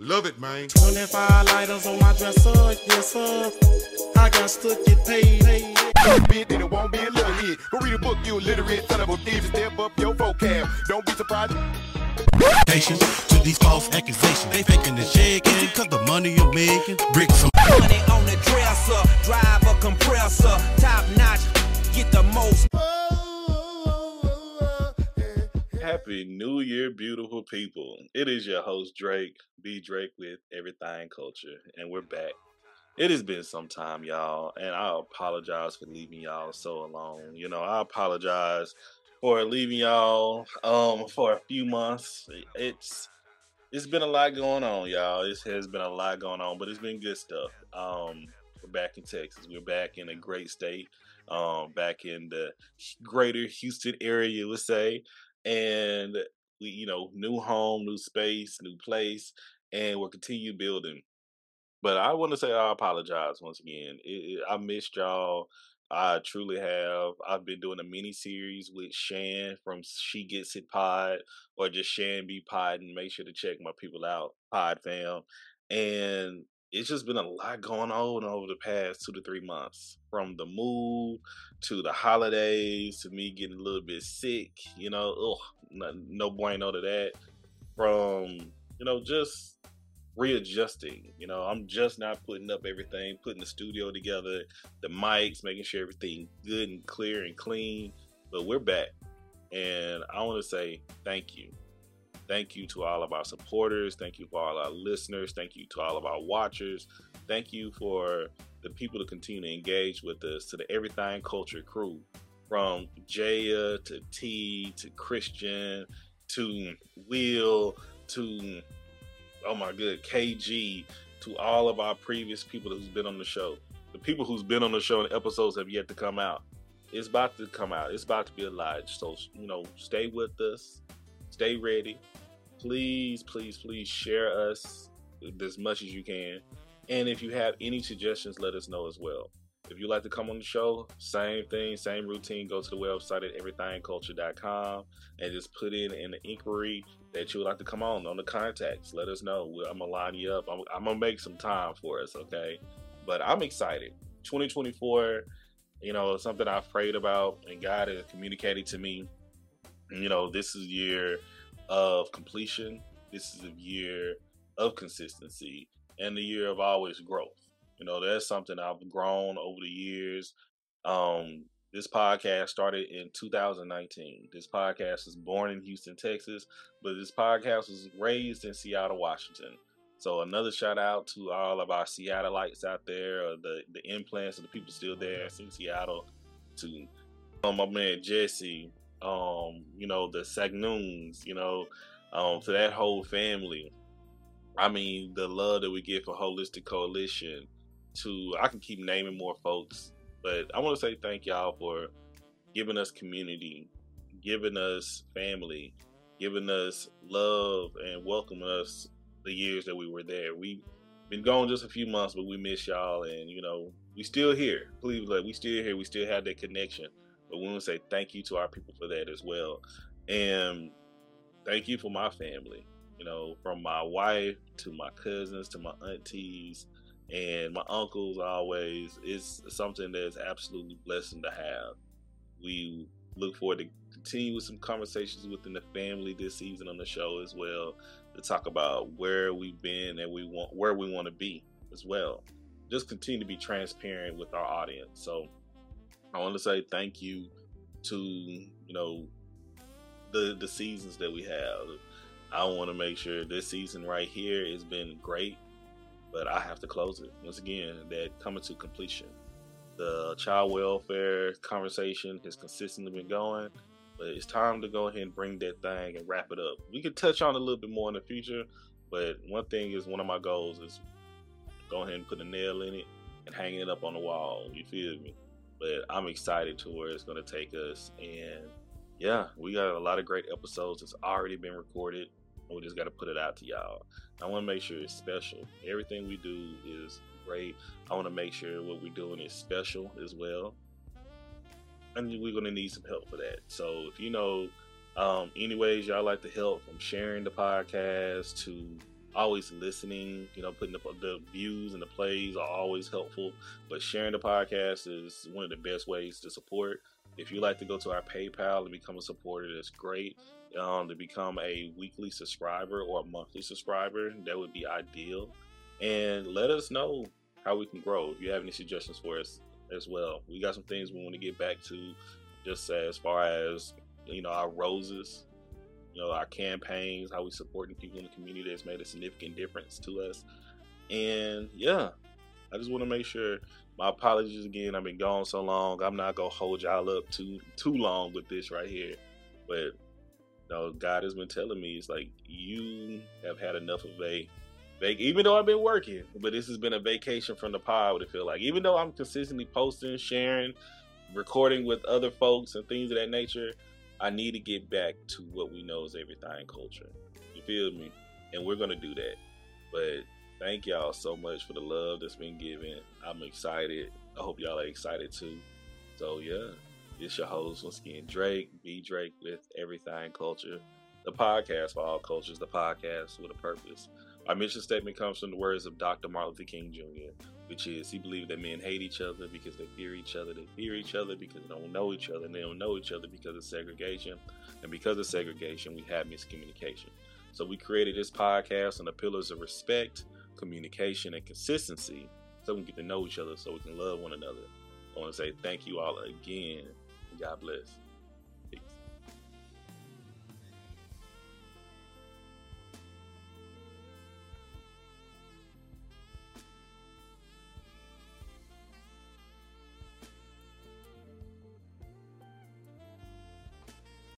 Love it, man. 25 lighters on my dresser, yes sir. I got to get paid. bit, then it won't be a little hit. Go read a book, you illiterate son of a bitch. Step up your vocab. Don't be surprised. Patience to these false accusations. They faking the shaking, cause the money you're making. Bricks some Money on the dresser, drive a compressor, top notch, get the most. Happy New Year, beautiful people. It is your host, Drake, B Drake with Everythang Culture, and we're back. It has been some time, y'all, and I apologize for leaving y'all so alone. You know, I apologize for leaving y'all um for a few months. It's it's been a lot going on, y'all. It has been a lot going on, but it's been good stuff. Um, we're back in Texas. We're back in a great state. Um, back in the greater Houston area, let's say and we, you know, new home, new space, new place, and we'll continue building. But I want to say I apologize once again. It, it, I missed y'all. I truly have. I've been doing a mini series with Shan from She Gets It Pod or just Shan B Pod, and make sure to check my people out, Pod fam. And it's just been a lot going on over the past two to three months from the move to the holidays to me getting a little bit sick you know ugh, no, no bueno to that from you know just readjusting you know i'm just not putting up everything putting the studio together the mics making sure everything good and clear and clean but we're back and i want to say thank you Thank you to all of our supporters. Thank you for all our listeners. Thank you to all of our watchers. Thank you for the people to continue to engage with us, to the Everythang Culture crew, from Jaya to T to Christian to Will to, oh my good, KG, to all of our previous people who's been on the show. The people who's been on the show and episodes have yet to come out. It's about to come out. It's about to be a lot. So, you know, stay with us. Stay ready please, please, please share us as much as you can. And if you have any suggestions, let us know as well. If you'd like to come on the show, same thing, same routine. Go to the website at everythangculture.com and just put in an inquiry that you would like to come on on the contacts. Let us know. I'm gonna line you up. I'm, I'm gonna make some time for us, okay? But I'm excited. 2024, you know, something I've prayed about and God has communicated to me. You know, this is year of completion. This is a year of consistency and the year of always growth. You know, that's something I've grown over the years. Um, this podcast started in 2019. This podcast was born in Houston, Texas, but this podcast was raised in Seattle, Washington. So another shout out to all of our Seattleites out there, or the the implants of the people still there in Seattle. To um, my man Jesse, um, you know, the Sagnoons, you know, um, to that whole family. I mean, the love that we get for Holistic Coalition. To I can keep naming more folks, but I want to say thank y'all for giving us community, giving us family, giving us love, and welcoming us the years that we were there. We've been gone just a few months, but we miss y'all, and you know, we still here. Please, like we still here. We still have that connection. But we want to say thank you to our people for that as well. And thank you for my family, you know, from my wife to my cousins to my aunties and my uncles always. It's something that's absolutely blessing to have. We look forward to continue with some conversations within the family this season on the show as well to talk about where we've been and we want where we want to be as well. Just continue to be transparent with our audience. So I want to say thank you to you know the the seasons that we have. I want to make sure this season right here has been great, but I have to close it once again. That coming to completion. The child welfare conversation has consistently been going, but it's time to go ahead and bring that thing and wrap it up. We could touch on a little bit more in the future, but one thing is one of my goals is go ahead and put a nail in it and hang it up on the wall. You feel me? But I'm excited to where it's going to take us. And yeah, we got a lot of great episodes that's already been recorded. We just got to put it out to y'all. I want to make sure it's special. Everything we do is great. I want to make sure what we're doing is special as well. And we're going to need some help for that. So if you know um, any ways y'all like to help from sharing the podcast to always listening. You know, putting the, the views and the plays are always helpful. But sharing the podcast is one of the best ways to support. If you like to go to our PayPal and become a supporter, that's great. Um, to become a weekly subscriber or a monthly subscriber, that would be ideal. And let us know how we can grow. If you have any suggestions for us as well, we got some things we want to get back to, just as far as you know our roses you know, our campaigns, how we supporting people in the community that's made a significant difference to us. And yeah, I just want to make sure. My apologies again. I've been gone so long. I'm not gonna hold y'all up too too long with this right here. But you know, God has been telling me it's like you have had enough of a even though I've been working, but this has been a vacation from the pod. It feel like, even though I'm consistently posting, sharing, recording with other folks and things of that nature, I need to get back to what we know is everythang culture. You feel me? And we're gonna do that. But thank y'all so much for the love that's been given. I'm excited. I hope y'all are excited too. So yeah, it's your host once again, Drake, B Drake with Everythang Culture, the podcast for all cultures, the podcast with a purpose. Our mission statement comes from the words of Dr. Martin Luther King Jr., which is he believed that men hate each other because they fear each other. They fear each other because they don't know each other, and they don't know each other because of segregation. And because of segregation, we have miscommunication. So we created this podcast on the pillars of respect, communication, and consistency so we can get to know each other so we can love one another. I want to say thank you all again. God bless.